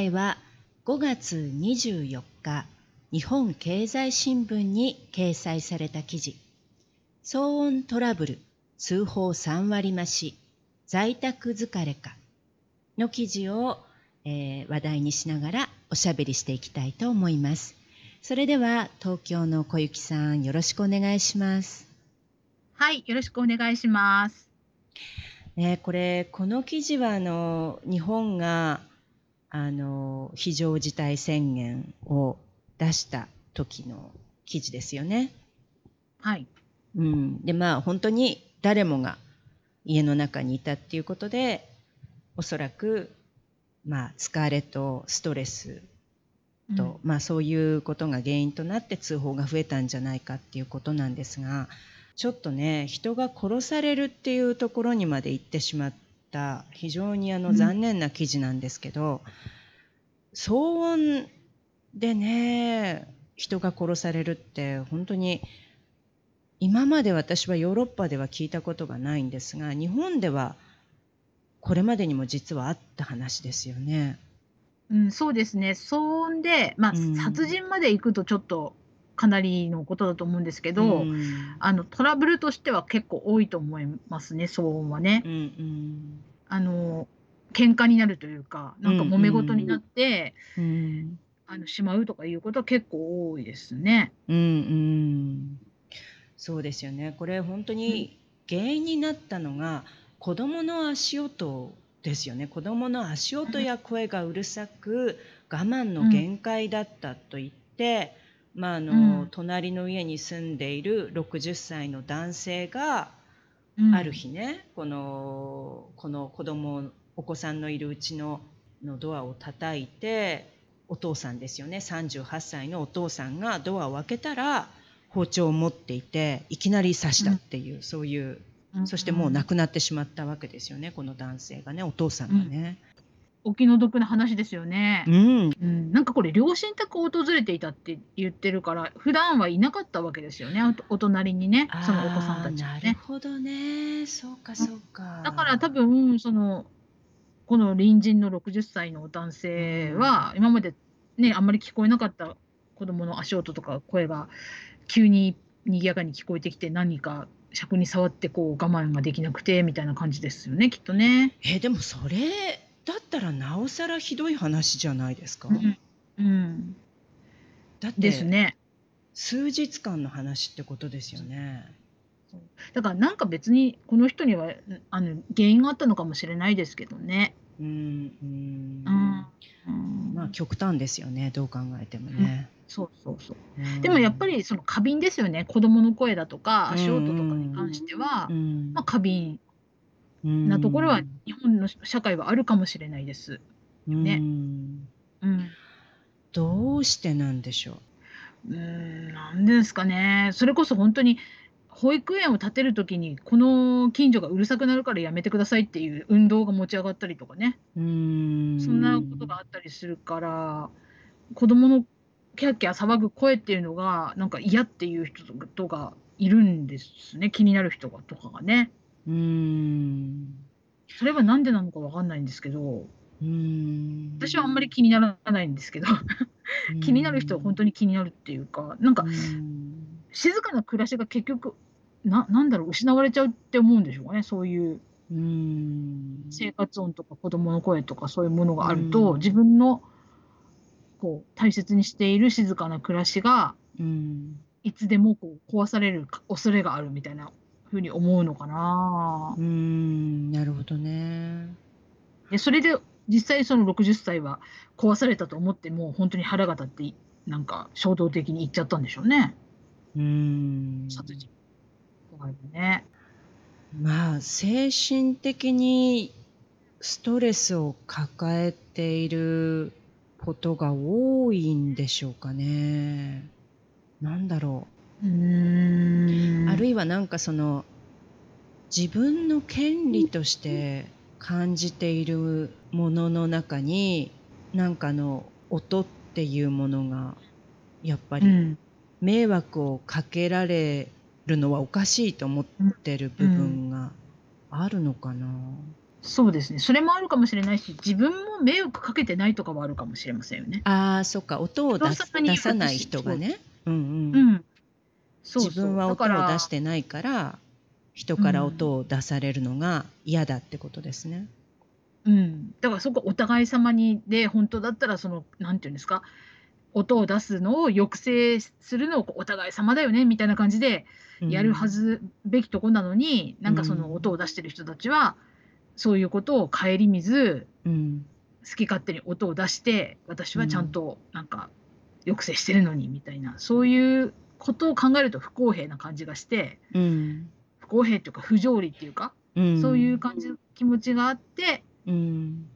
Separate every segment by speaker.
Speaker 1: 回は5月24日日本経済新聞に掲載された記事。騒音トラブル通報3割増し在宅疲れかの記事を、えー、話題にしながらおしゃべりしていきたいと思います。それでは東京の小雪さんよろしくお願いします。
Speaker 2: はいよろしくお願いします。
Speaker 1: えー、これこの記事はあの日本があの非常事態宣言を出した時の記事ですよね。
Speaker 2: はい。
Speaker 1: うん、でまあ本当に誰もが家の中にいたっていうことでおそらくまあスカーレットストレスと、うん、まあそういうことが原因となって通報が増えたんじゃないかっていうことなんですがちょっとね人が殺されるっていうところにまで行ってしまった非常にあの残念な記事なんですけど、うん、騒音でね人が殺されるって本当に今まで私はヨーロッパでは聞いたことがないんですが日本ではこれまでにも実はあった話ですよね。
Speaker 2: うん、そうですね。騒音で、まあ、うん、殺人まで行くとちょっとかなりのことだと思うんですけど、うん、あのトラブルとしては結構多いと思いますね騒音はね。うんうん、あの喧嘩になるというかなんか揉め事になって、うんうん、あのしまうとかいうことは結構多いですね。うんう
Speaker 1: ん、そうですよね。これ本当に原因になったのが、子どもの足音ですよね。子どもの足音や声がうるさく我慢の限界だったと言って、まああの、うん、隣の家に住んでいる60歳の男性が、うん、ある日ねこのこの子供お子さんのいるうちののドアを叩いてお父さんですよね38歳のお父さんがドアを開けたら包丁を持っていていきなり刺したっていう、うん、そういうそしてもう亡くなってしまったわけですよねこの男性がねお父さんがね。
Speaker 2: お気の毒な話ですよね。うん、うん、なんかこれ両親宅を訪れていたって言ってるから普段はいなかったわけですよねお隣にねそのお子さんたち
Speaker 1: はね。なるほどねそうかそうか。
Speaker 2: だから多分そのこの隣人の60歳の男性は今までねあんまり聞こえなかった子供の足音とか声が急に賑やかに聞こえてきて何か尺に触ってこう我慢ができなくてみたいな感じですよねきっとね。
Speaker 1: えでもそれだったらなおさらひどい話じゃないですか。
Speaker 2: うん、うん、
Speaker 1: だってですね。数日間の話ってことですよね。
Speaker 2: だからなんか別にこの人にはあの原因があったのかもしれないですけどね。うん、
Speaker 1: うん、うん、まあ極端ですよね。どう考えてもね。
Speaker 2: うん、そうそうそう。でもやっぱりその過敏ですよね。子供の声だとか足音とかに関しては、まあ、過敏なところは日本の社会はあるかもしれないですね。
Speaker 1: うん、どうしてなんでしょ
Speaker 2: う？うん、なんですかね。それこそ本当に保育園を建てる時にこの近所がうるさくなるからやめてくださいっていう運動が持ち上がったりとかね。うんそんなことがあったりするから子供のキャッキャ騒ぐ声っていうのがなんか嫌っていう人がいるんですね気になる人がとかがね。うん。それはなんでなのかわかんないんですけど、うん。私はあんまり気にならないんですけど、気になる人は本当に気になるっていうか、なんか、静かな暮らしが結局、ななんだろう、失われちゃうって思うんでしょうかね、そういう。うん生活音とか子供の声とかそういうものがあると、自分のこう大切にしている静かな暮らしが、うん、いつでもこう壊される恐れがあるみたいなふうに思うのかな。
Speaker 1: うん、なるほどね。
Speaker 2: で、それで実際その60歳は壊されたと思っても、本当に腹が立って、なんか衝動的に言っちゃったんでしょうね。うん。殺人。あるね。
Speaker 1: まあ、精神的にストレスを抱えていることが多いんでしょうかね。なんだろう。うーん。あるいはなんかその、自分の権利として感じているものの中に、なんかの音っていうものがやっぱり迷惑をかけられるのはおかしいと思ってる部分があるのかな？
Speaker 2: そうですね。それもあるかもしれないし、自分も迷惑かけてないとかはあるかもしれませんよね。
Speaker 1: ああ、そっか、音を出さない人がね。うんう
Speaker 2: ん。ん。
Speaker 1: そう自分は音を出してないから、人から音を出されるのが嫌だってことですね。
Speaker 2: うん。だからそこお互い様にで、本当だったらその、なんていうんですか、音を出すのを抑制するのをお互い様だよねみたいな感じでやるはずべきとこなのに、なんかその音を出してる人たちは、そういうことを顧みず、うん、好き勝手に音を出して私はちゃんとなんか抑制してるのにみたいな、そういうことを考えると不公平な感じがして、うん、不公平っていうか不条理っていうか、うん、そういう感じの気持ちがあって、うん、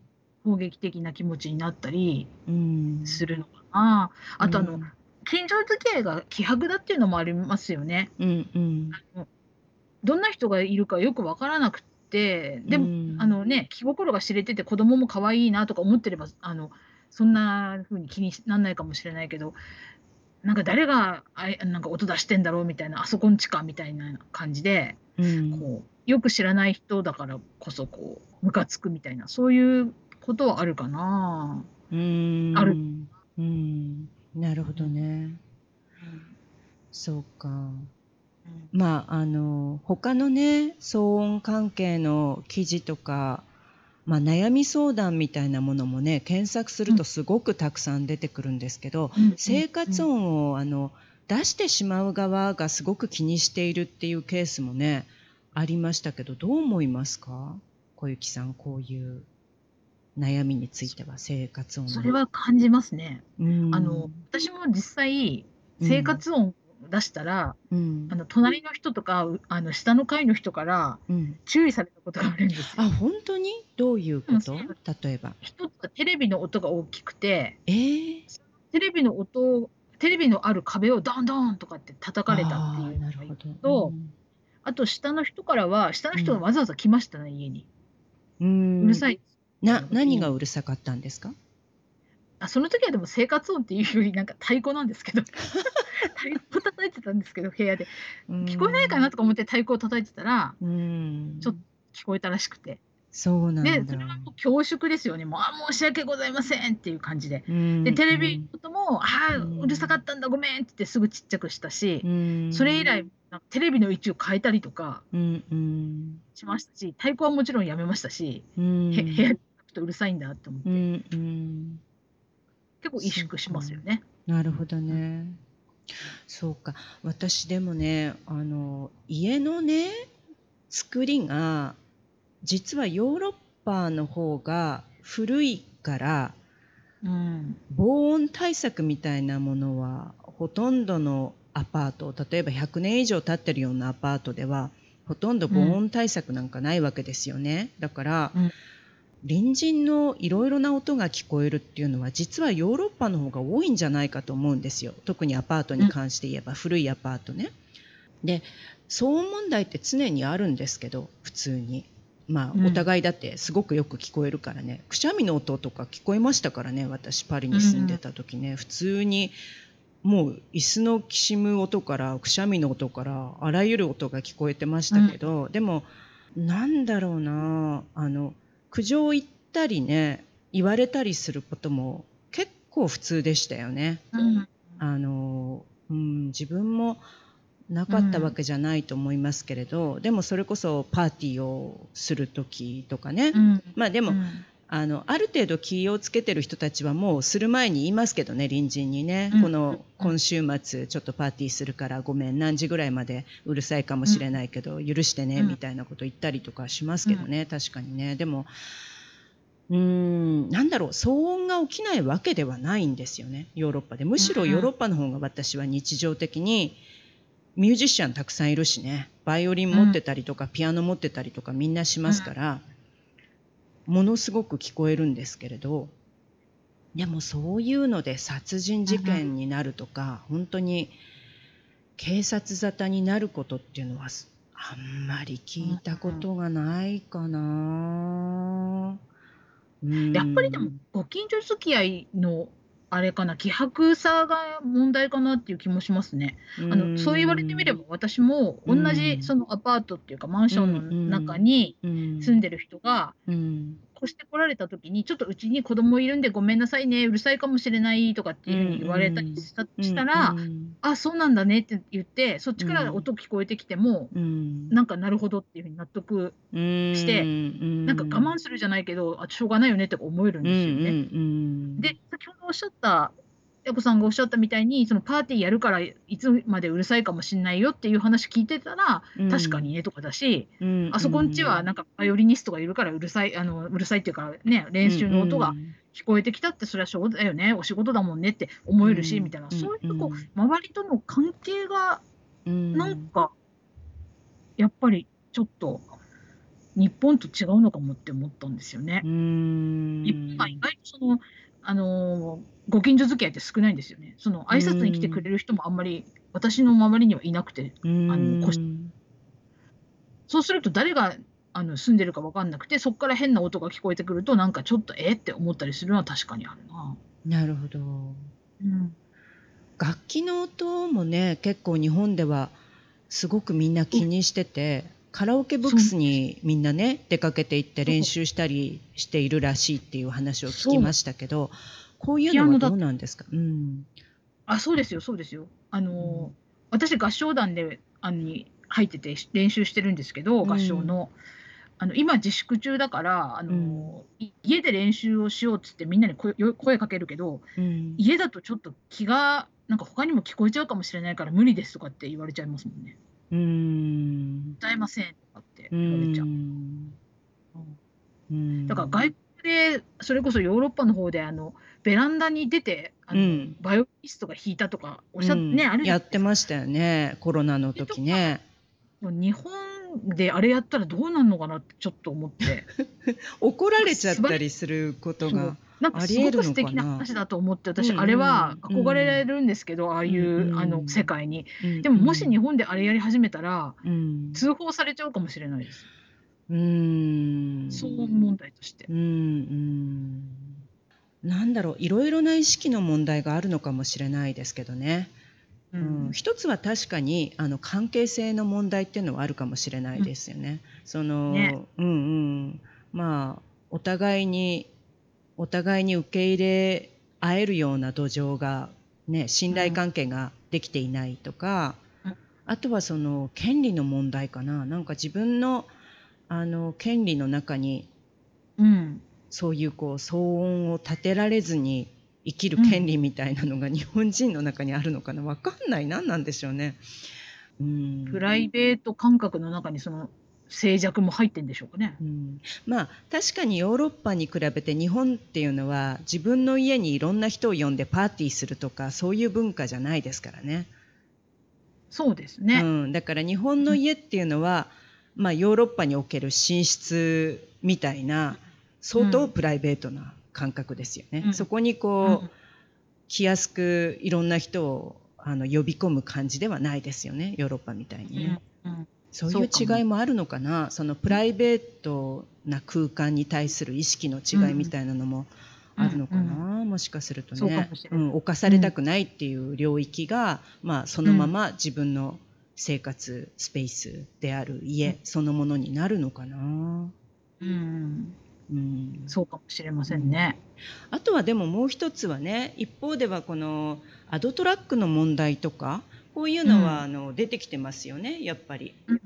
Speaker 2: 攻撃的な気持ちになったりするのかな。あとあの、近所付き合いが希薄だっていうのもありますよね。うんうん、どんな人がいるかよく分からなくてでも、うん、あのね気心が知れてて子供も可愛いなとか思ってればあのそんな風に気にならないかもしれないけどなんか誰があなんか音出してんだろうみたいなあそこんちかみたいな感じで、うん、こうよく知らない人だからこそこうムカつくみたいなそういうことはあるかな。
Speaker 1: うんある。うんなるほどね。うん、そうか。まあ、あの、他のね、騒音関係の記事とか、まあ、悩み相談みたいなものもね、検索するとすごくたくさん出てくるんですけど、うん、生活音をあの出してしまう側がすごく気にしているっていうケースもね、ありましたけど、どう思いますか？小雪さん、こういう悩みについては、生活音
Speaker 2: それは感じますね。うん、あの私も実際、生活音出したら、うん、あの隣の人とかあの下の階の人から注意されたことがあるんですよ。
Speaker 1: あ本当に？どういうこと、例えば。
Speaker 2: 一つはテレビの音が大きくて、
Speaker 1: えー、
Speaker 2: テレビの音テレビのある壁をドンドンとかって叩かれたっていうのと、うん、あと下の人からは下の人がわざわざ来ましたね、家に。
Speaker 1: う
Speaker 2: うるさい。
Speaker 1: な何がうるさかったんですか？
Speaker 2: あその時はでも生活音っていうよりなんか太鼓なんですけど。太鼓叩たんですけど部屋で。聞こえないかなとか思って太鼓を叩いてたらちょっと聞こえたらしくて。
Speaker 1: そうなんで
Speaker 2: それはもう恐縮ですよね。もうあ申し訳ございませんっていう感じで。でテレビのことも「ああうるさかったんだごめん」って言ってすぐちっちゃくしたしそれ以来テレビの位置を変えたりとかしましたし太鼓はもちろんやめましたし部屋にとうるさいんだと思って。結構萎縮しますよね。
Speaker 1: なるほどね。そうか。私でもね、あの、家のね、作りが、実はヨーロッパの方が古いから、うん、防音対策みたいなものはほとんどのアパート例えば100年以上経ってるようなアパートではほとんど防音対策なんかないわけですよね、だから、うん、隣人のいろいろな音が聞こえるっていうのは実はヨーロッパの方が多いんじゃないかと思うんですよ。特にアパートに関して言えば、うん、古いアパートね。で騒音問題って常にあるんですけど普通に。まあ、お互いだってすごくよく聞こえるからね、くしゃみの音とか聞こえましたからね私パリに住んでた時ね、うん、普通にもう椅子のきしむ音からくしゃみの音からあらゆる音が聞こえてましたけど、うん、でもなんだろうな。あの苦情言ったりね言われたりすることも結構普通でしたよね。うん、あのうん、自分もなかったわけじゃないと思いますけれど、うん、でもそれこそパーティーをする時とかね、うん、まあでも、あのある程度気をつけてる人たちはもうする前に言いますけどね隣人にね、うん、この今週末ちょっとパーティーするからごめん何時ぐらいまでうるさいかもしれないけど、許してね、みたいなこと言ったりとかしますけどね、確かにね。でもうんなんだろう騒音が起きないわけではないんですよねヨーロッパで。むしろヨーロッパの方が私は日常的にミュージシャンたくさんいるしね。バイオリン持ってたりとか、ピアノ持ってたりとかみんなしますから、ものすごく聞こえるんですけれどでもそういうので殺人事件になるとか、本当に警察沙汰になることっていうのはあんまり聞いたことがないかな。
Speaker 2: やっぱりでも、ご近所付き合いのあれかな、希薄さが問題かなっていう気もしますね。あの、そう言われてみれば、私も同じそのアパートっていうか、マンションの中に住んでる人が、越してこられた時に、ちょっとうちに子供いるんでごめんなさいね、うるさいかもしれないとかっていうふうに言われたりしたしたら、あ、そうなんだねって言って、そっちから音聞こえてきても、なんかなるほどっていうふうに納得して、なんか我慢するじゃないけど、あ、しょうがないよねって思えるんですよね。で、先ほどおっしゃったやこさんがおっしゃったみたいに、そのパーティーやるからいつまでうるさいかもしんないよっていう話聞いてたら、うん、確かにねとかだし、うん、あそこんちはなんかバイオリニストがいるからうるさい、あのうるさいっていうかね、練習の音が聞こえてきたってそれはしょうだよね、お仕事だもんねって思えるし、みたいな、そういうこう、周りとの関係が、なんか、やっぱりちょっと、日本と違うのかもって思ったんですよね。日本が意外とそのあのご近所付き合いって少ないんですよね。その挨拶に来てくれる人もあんまり私の周りにはいなくて、あのそうすると誰があの住んでるか分かんなくて、そこから変な音が聞こえてくると、なんかちょっとえって思ったりするのは確かにあるな。
Speaker 1: なるほど。うん、楽器の音もね、結構日本ではすごくみんな気にしてて、カラオケブックスにみんなね出かけて行って練習したりしているらしいっていう話を聞きましたけどこういうのはどうなんですか、うん、
Speaker 2: あそうですよそうですよ。あの、うん、私合唱団であのに入ってて練習してるんですけど合唱の。あの今自粛中だからあの、うん、家で練習をしようっつってみんなに声声かけるけど、うん、家だとちょっと気がなんか他にも聞こえちゃうかもしれないから無理ですとかって言われちゃいますもんね。うん。歌えませんとかって言われちゃう。うん。だから外国で、それこそヨーロッパの方で、あの、ベランダに出て、あの、うん、バイオリストが弾いたとかおっしゃってね、あ
Speaker 1: れやってましたよね、コロナの時ね。
Speaker 2: 日本であれやったらどうなるのかなってちょっと思って。
Speaker 1: 怒られちゃったりすることが。
Speaker 2: なんかすごく素敵な話だと思って私、あれは憧れるんですけど、ああいう、あの世界に、でももし日本であれやり始めたら、通報されちゃうかもしれないです。うん。騒音問題として。うんうん
Speaker 1: なんだろういろいろな意識の問題があるのかもしれないですけどね。うん、一つは確かにあの関係性の問題っていうのはあるかもしれないですよね。うん、その、ね、うんうん。まあお互いにお互いに受け入れ合えるような土壌が、ね、信頼関係ができていないとか、うん、あとはその権利の問題かな。なんか自分のあの権利の中に、うん、そういうこう騒音を立てられずに生きる権利みたいなのが日本人の中にあるのかな？分かんない。何なんでしょうね。
Speaker 2: うん、プライベート感覚の中にその静寂も入ってんでしょうかね、う
Speaker 1: ん、まあ確かにヨーロッパに比べて日本っていうのは自分の家にいろんな人を呼んでパーティーするとかそういう文化じゃないですからね。
Speaker 2: そうですね、う
Speaker 1: ん、だから日本の家っていうのは、うん、まあ、ヨーロッパにおける寝室みたいな相当プライベートな感覚ですよね。うん、そこにこう、来やすくいろんな人をあの呼び込む感じではないですよね。ヨーロッパみたいにね。うんそういう違いもあるのかな。そのプライベートな空間に対する意識の違いみたいなのもあるのかな、うんうん、もしかするとね。うん、犯されたくないっていう領域が、うん、まあ、そのまま自分の生活スペースである家、そのものになるのかな。
Speaker 2: うんうん、そうかもしれませんね。
Speaker 1: あとはでももう一つはね一方ではこのアドトラックの問題とかこういうのは、あの出てきてますよねやっぱり。うん。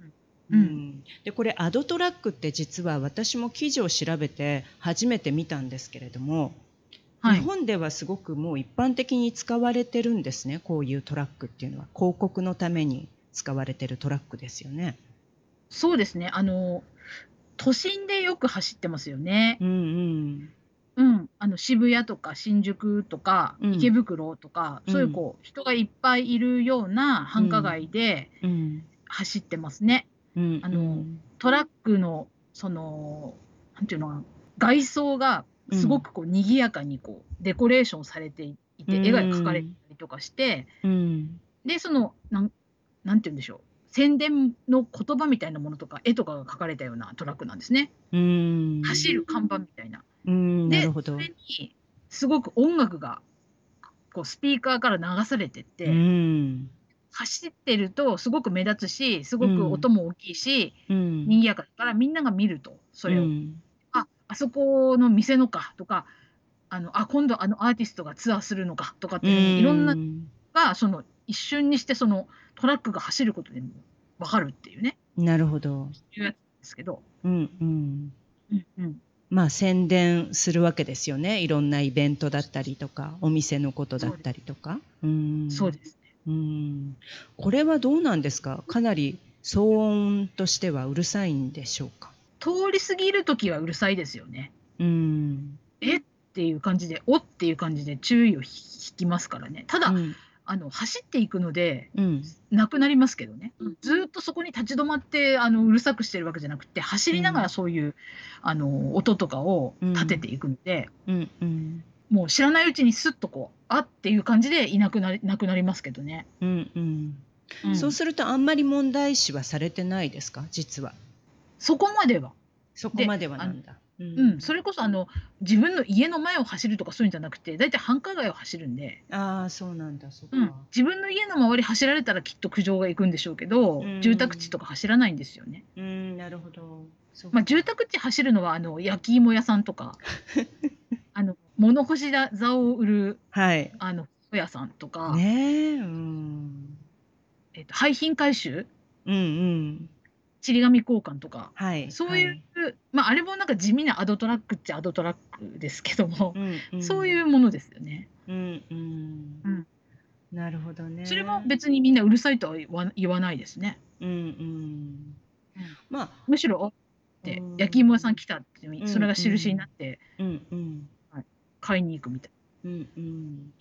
Speaker 1: うん、でこれアドトラックって実は私も記事を調べて初めて見たんですけれども、はい、日本ではすごくもう一般的に使われてるんですねこういうトラックっていうのは。広告のために使われてるトラックですよね。
Speaker 2: そうですね。あの都心でよく走ってますよね。うんうん、うん、あの渋谷とか新宿とか池袋とか、そういうこう人がいっぱいいるような繁華街で走ってますね。うんあのトラックのそのなんていうの外装がすごくこう賑やかにこうデコレーションされていて、絵が描かれたりとかして、うん。でそのなんなんて言うんでしょう宣伝の言葉みたいなものとか絵とかが描かれたようなトラックなんですね。うん。走る看板みたいな。
Speaker 1: うん
Speaker 2: でそれにすごく音楽がこうスピーカーから流されてって、うん。走ってるとすごく目立つしすごく音も大きいし、うん、賑やかだからみんなが見るとそれを、うん、ああそこの店のかとかあのあ今度あのアーティストがツアーするのかとかっていう、いろんながその一瞬にしてそのトラックが走ることでも分かるっていうね。
Speaker 1: なるほど。
Speaker 2: いうやつですけど。
Speaker 1: うんうん。うんうん。まあ宣伝するわけですよね。いろんなイベントだったりとかお店のことだったりとか。
Speaker 2: うん。そうですね。
Speaker 1: うん。これはどうなんですか？かなり騒音としてはうるさいんでしょうか？
Speaker 2: 通り過ぎる時はうるさいですよね。
Speaker 1: うん。
Speaker 2: え？っていう感じでお？っていう感じで注意を引きますからね。ただ、うんあの走っていくので、うん、なくなりますけどね、うん、ずっとそこに立ち止まってあのうるさくしてるわけじゃなくて走りながらそういう、うん、あの音とかを立てていくので、うんうん。もう知らないうちにすっとこうあっていう感じでいなくなりなくなりますけどね。
Speaker 1: うんうん。そうするとあんまり問題視はされてないですか？実は。
Speaker 2: そこまでは。
Speaker 1: そこまではなんだ。
Speaker 2: うん、それこそあの自分の家の前を走るとかそういうんじゃなくて大体繁華街を走るんで。
Speaker 1: ああそうなんだそっか、
Speaker 2: うん、自分の家の周り走られたらきっと苦情が行くんでしょうけど、うん、住宅地とか走らないんですよね。
Speaker 1: うんなるほど。
Speaker 2: まあ、住宅地走るのはあの焼き芋屋さんとか あの物干し座を売る、
Speaker 1: はい、
Speaker 2: あの屋さんとか、
Speaker 1: ねうん。
Speaker 2: えーと、廃品回収、
Speaker 1: うんうん、
Speaker 2: ちり紙交換とか、
Speaker 1: はい、
Speaker 2: そういう、はい、まああれもなんか地味なアドトラックっちゃアドトラックですけども、うんうん、そういうものですよね。
Speaker 1: うんうん。うん、なるほどね。
Speaker 2: それも別にみんなうるさいとは言わないですね。
Speaker 1: うんうん、まあ
Speaker 2: むしろって焼き芋屋さん来たってそれが印になって、
Speaker 1: うんうん。
Speaker 2: はい、買いに行くみたい。
Speaker 1: うんうん、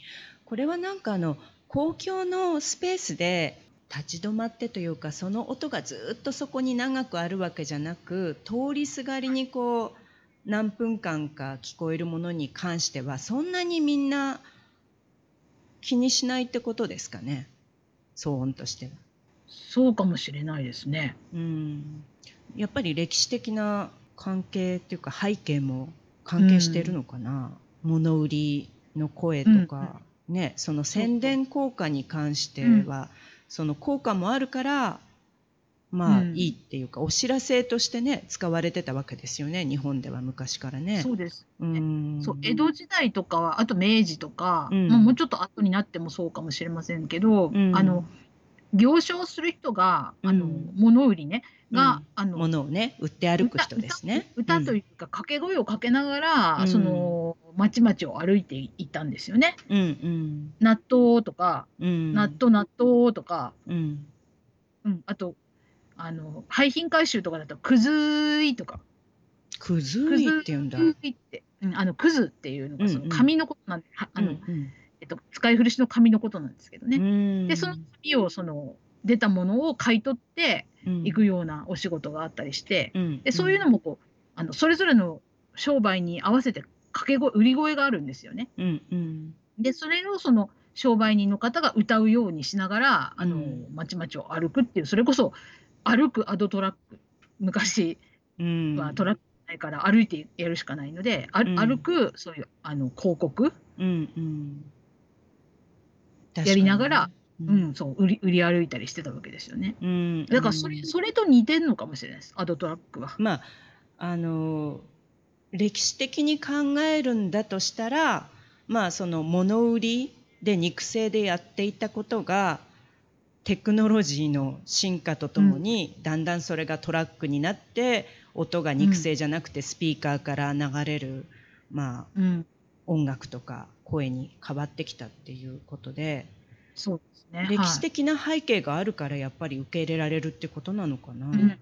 Speaker 1: これはなんかあの公共のスペースで立ち止まってというかその音がずっとそこに長くあるわけじゃなく通りすがりにこう何分間か聞こえるものに関してはそんなにみんな気にしないってことですかね。騒音としては。
Speaker 2: そうかもしれないですね。
Speaker 1: うん。やっぱり歴史的な関係っていうか背景も関係しているのかな、うん、物売りの声とか、うん、ねその宣伝効果に関しては、その効果もあるからまあ、いいっていうかお知らせとしてね使われてたわけですよね日本では昔からね。
Speaker 2: そうです、ね、うん。そう江戸時代とかはあと明治とか、うん、まあ、もうちょっと後になってもそうかもしれませんけど、うん、あの行商する人が、あの物売りねが、あの
Speaker 1: 物をね売って歩く人ですね。
Speaker 2: 歌というか掛け声をかけながら、その町々を歩いていったんですよね。
Speaker 1: うんうん、
Speaker 2: 納豆とか、納豆納豆とか、
Speaker 1: うん。
Speaker 2: うん、あとあの廃品回収とかだとくずいとか。
Speaker 1: くずいって言うんだ。くずい
Speaker 2: って、うん、あのくずっていうのがその紙のことなんで、うんうん、あの、うんうん、えっと使い古しの紙のことなんですけどね。でその紙をその出たものを買い取っていくようなお仕事があったりして、うん、でそういうのもこうあのそれぞれの商売に合わせて掛け声売り声があるんですよね。
Speaker 1: うんうん、
Speaker 2: でそれをその商売人の方が歌うようにしながらあの、うん、町々を歩くっていうそれこそ歩くアドトラック。昔はトラックないから歩いてやるしかないので、うん、歩くそういうあの広告、
Speaker 1: うんうん、
Speaker 2: やりながら、うん、うん、そう売り売り歩いたりしてたわけですよね。
Speaker 1: うん、
Speaker 2: だからそれそれと似てんのかもしれないです。アドトラックは。
Speaker 1: まああの歴史的に考えるんだとしたらまあその物売りで肉声でやっていたことがテクノロジーの進化とともに、うん、だんだんそれがトラックになって音が肉声じゃなくてスピーカーから流れる、まあ、うん、音楽とか声に変わってきたっていうことで
Speaker 2: そうですね。
Speaker 1: 歴史的な背景があるからやっぱり受け入れられるってことなのかな。うん。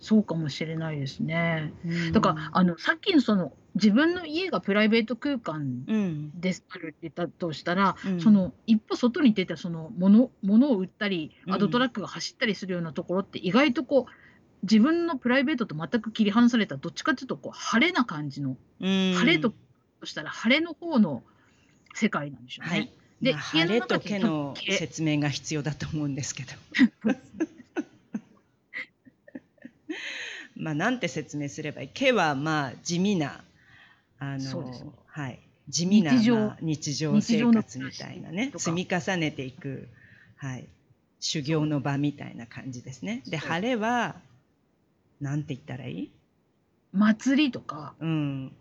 Speaker 2: そうかもしれないですね。だからあのさっきのその自分の家がプライベート空間
Speaker 1: うん。
Speaker 2: ですあるって言ったとしたら、
Speaker 1: うん。
Speaker 2: その一歩外に出てその物物を売ったり
Speaker 1: うん。
Speaker 2: アドトラックが走ったりするようなところって意外とこう自分のプライベートと全く切り離されたどっちかというとこう晴れな感じの、
Speaker 1: うん。
Speaker 2: 晴れととしたら晴れの方の世界なんでしょうね。
Speaker 1: はい。
Speaker 2: で
Speaker 1: まあ晴れと毛の
Speaker 2: 毛
Speaker 1: 説明が必要だと思うんですけど。まあなんて説明すればいい？毛はまあ地味なあの、
Speaker 2: ね。
Speaker 1: はい、地味な
Speaker 2: 日常。
Speaker 1: 生活みたいなね。積み重ねていく、はい、修行の場みたいな感じですね。で晴れはなんて言ったらいい？
Speaker 2: 祭りとか。
Speaker 1: うん、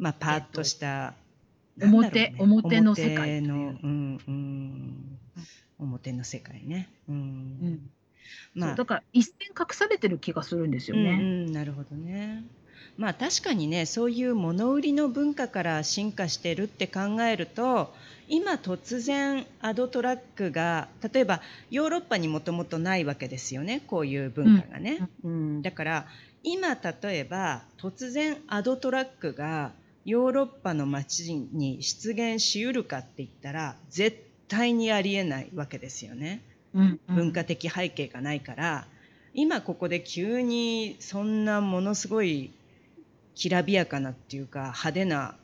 Speaker 1: まあパーッとした、
Speaker 2: えっと
Speaker 1: なんだろうね
Speaker 2: 表表の世界
Speaker 1: 表のうんうん表の世界ね。うん
Speaker 2: うん
Speaker 1: まあ
Speaker 2: だから一線隠されてる気がするんですよね。
Speaker 1: うんうん、なるほどね。まあ確かにねそういう物売りの文化から進化してるって考えると今突然アドトラックが例えばヨーロッパにもともとないわけですよねこういう文化がね。うんだから今例えば突然アドトラックがヨーロッパの街に出現しうるかって言ったら絶対にありえないわけですよね。
Speaker 2: うんうん
Speaker 1: 文化的背景がないから今ここで急にそんなものすごいきらびやかなっていうか派手な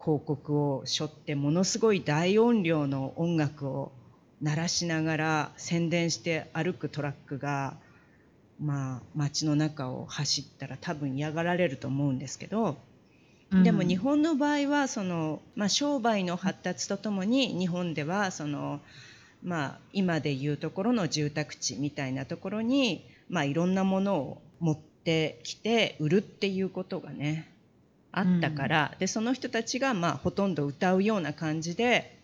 Speaker 1: 広告を背負ってものすごい大音量の音楽を鳴らしながら宣伝して歩くトラックがまあ街の中を走ったら多分嫌がられると思うんですけど、でも日本の場合はその、まあ、商売の発達とともに日本ではその、まあ、今でいうところの住宅地みたいなところに、まあ、いろんなものを持ってきて売るっていうことがねあったから、でその人たちがまあほとんど歌うような感じで、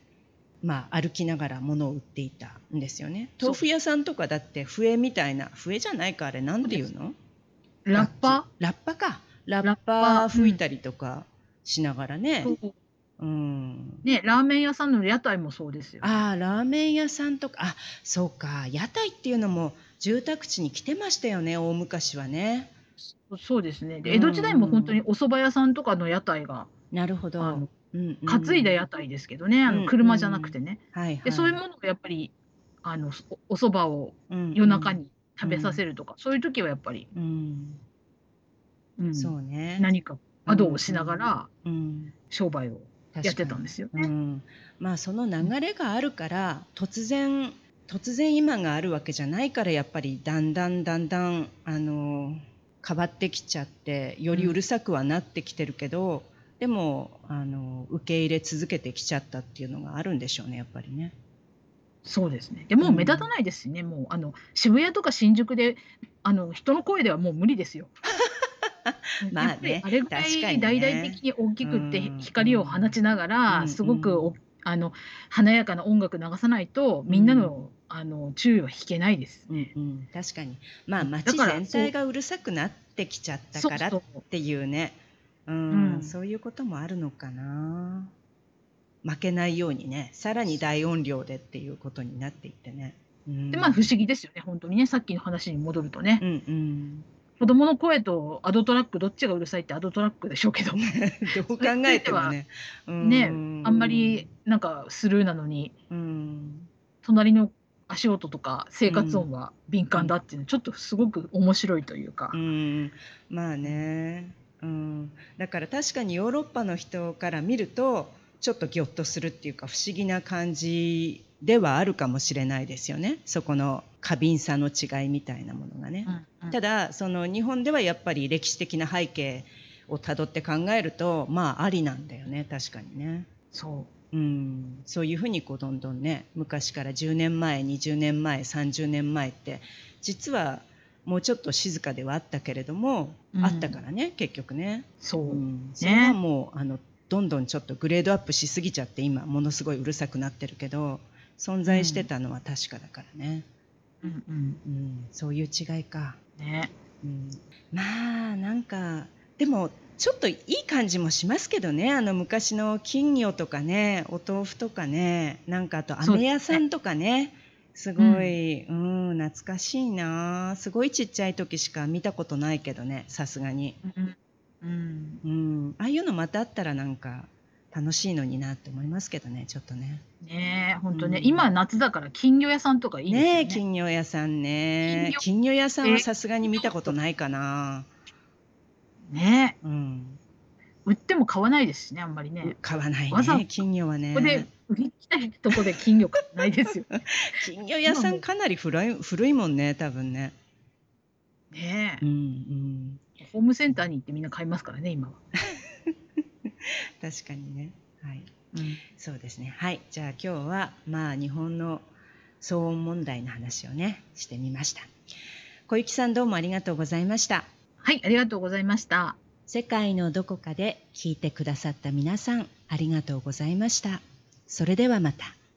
Speaker 1: まあ、歩きながら物を売っていたんですよね。豆腐屋さんとかだって笛みたいな笛じゃないかあれなんていうの？
Speaker 2: ラッパ？
Speaker 1: ラッパかラッパ
Speaker 2: パ
Speaker 1: 吹いたりとかしながらね、
Speaker 2: そう。
Speaker 1: うん、
Speaker 2: ねラーメン屋さんの屋台もそうですよ。
Speaker 1: ああラーメン屋さんとか。あそうか。屋台っていうのも住宅地に来てましたよね大昔はね。
Speaker 2: そうですね。で
Speaker 1: うん。
Speaker 2: 江戸時代も本当にお蕎麦屋さんとかの屋台が、
Speaker 1: なるほど、
Speaker 2: あの
Speaker 1: うんうん。
Speaker 2: 担いだ屋台ですけどね、あ
Speaker 1: うん
Speaker 2: の車じゃなくてね。
Speaker 1: はいはい、
Speaker 2: でそういうものがやっぱりあのおお蕎麦を
Speaker 1: うんうん。
Speaker 2: 夜中に食べさせるとか、そういう時はやっぱり、
Speaker 1: うん、
Speaker 2: うん
Speaker 1: そうね
Speaker 2: 何かアドをしながら
Speaker 1: うん
Speaker 2: 商売をやってたんですよね。
Speaker 1: うん、まあその流れがあるから突然突然今があるわけじゃないからやっぱりだんだんだんだんあの変わってきちゃってよりうるさくはなってきてるけど、でもあの受け入れ続けてきちゃったっていうのがあるんでしょうねやっぱりね。
Speaker 2: そうですね。でもう目立たないですしね、もうあの渋谷とか新宿であの人の声ではもう無理ですよ。
Speaker 1: まあね
Speaker 2: やっぱりあれぐら
Speaker 1: 確かにね。
Speaker 2: い大々的に大きくって
Speaker 1: うん。
Speaker 2: 光を放ちなが
Speaker 1: うん。
Speaker 2: ら、すごくおあの華やかな音楽流さないとみんなの,、あの注意は引けないです。
Speaker 1: うんうん、確かに。まあ
Speaker 2: うん。
Speaker 1: 街
Speaker 2: だから
Speaker 1: 全体がうるさくなってきちゃったからっ
Speaker 2: そう。
Speaker 1: ていうね。うん。
Speaker 2: うん。
Speaker 1: そういうこともあるのかな。負けないようにね。さらに大音量でっていうことになっていってね。うん、
Speaker 2: でまあ不思議ですよね。本当にね。さっきの話に戻るとね、
Speaker 1: うんうん、
Speaker 2: 子供の声とアドトラックどっちがうるさいってアドトラックでしょうけど。
Speaker 1: どう考えてもね。
Speaker 2: ね
Speaker 1: うん。
Speaker 2: あんまり、なんかスルーなのに
Speaker 1: うん、
Speaker 2: 隣の足音とか生活音は敏感だっていうのちょっとすごく面白いというか。
Speaker 1: う、ん、まあね、うん、だから確かにヨーロッパの人から見るとちょっとギョッとするっていうか不思議な感じではあるかもしれないですよね。そこの過敏さの違いみたいなものがね。
Speaker 2: うんうん。
Speaker 1: ただその日本ではやっぱり歴史的な背景をたどって考えるとまあありなんだよね確かにね。
Speaker 2: そ
Speaker 1: う。ん、そういうふうにこうどんどんね昔から10年前20年前30年前って実はもうちょっと静かではあったけれども、
Speaker 2: うん。
Speaker 1: あったからね結局ね、
Speaker 2: うそう、
Speaker 1: うん、それはもうあのどんどんちょっとグレードアップしすぎちゃって今ものすごいうるさくなってるけど存在してたのは確かだからね、
Speaker 2: うんうん
Speaker 1: うん、そういう違いか、
Speaker 2: ね。
Speaker 1: うん、まあなんかでもちょっといい感じもしますけどね。あの昔の金魚とかねお豆腐とかね。なんかあと飴屋さんとかね。すごい、うん、懐かしいな。すごいちっちゃい時しか見たことないけどねさすがに、
Speaker 2: うんうん。
Speaker 1: うん。ああいうのまたあったらなんか楽しいのになって思いますけどね、ちょっとね。
Speaker 2: ねえ、ほんとね、うん。今夏だから金魚屋さんとかいいですよね。
Speaker 1: ね金魚屋さんね。金魚屋さんはさすがに見たことないかな。
Speaker 2: ね
Speaker 1: え。うん。
Speaker 2: 売っても買わないですしね、あんまりね。
Speaker 1: 買わないね、金魚はね。
Speaker 2: ここで売りたいとこで金魚買わないですよ。
Speaker 1: 金魚屋さんかなり古い古いもんね、多分ね。
Speaker 2: ね
Speaker 1: え。うんうん。
Speaker 2: ホームセンターに行ってみんな買いますからね、今は。
Speaker 1: 確かにね。はい。うん。そうですね。はい。じゃあ今日は、まあ日本の騒音問題の話をね、してみました。小雪さんどうもありがとうございました。
Speaker 2: はい、ありがとうございました。
Speaker 1: 世界のどこかで聞いてくださった皆さん、ありがとうございました。それではまた。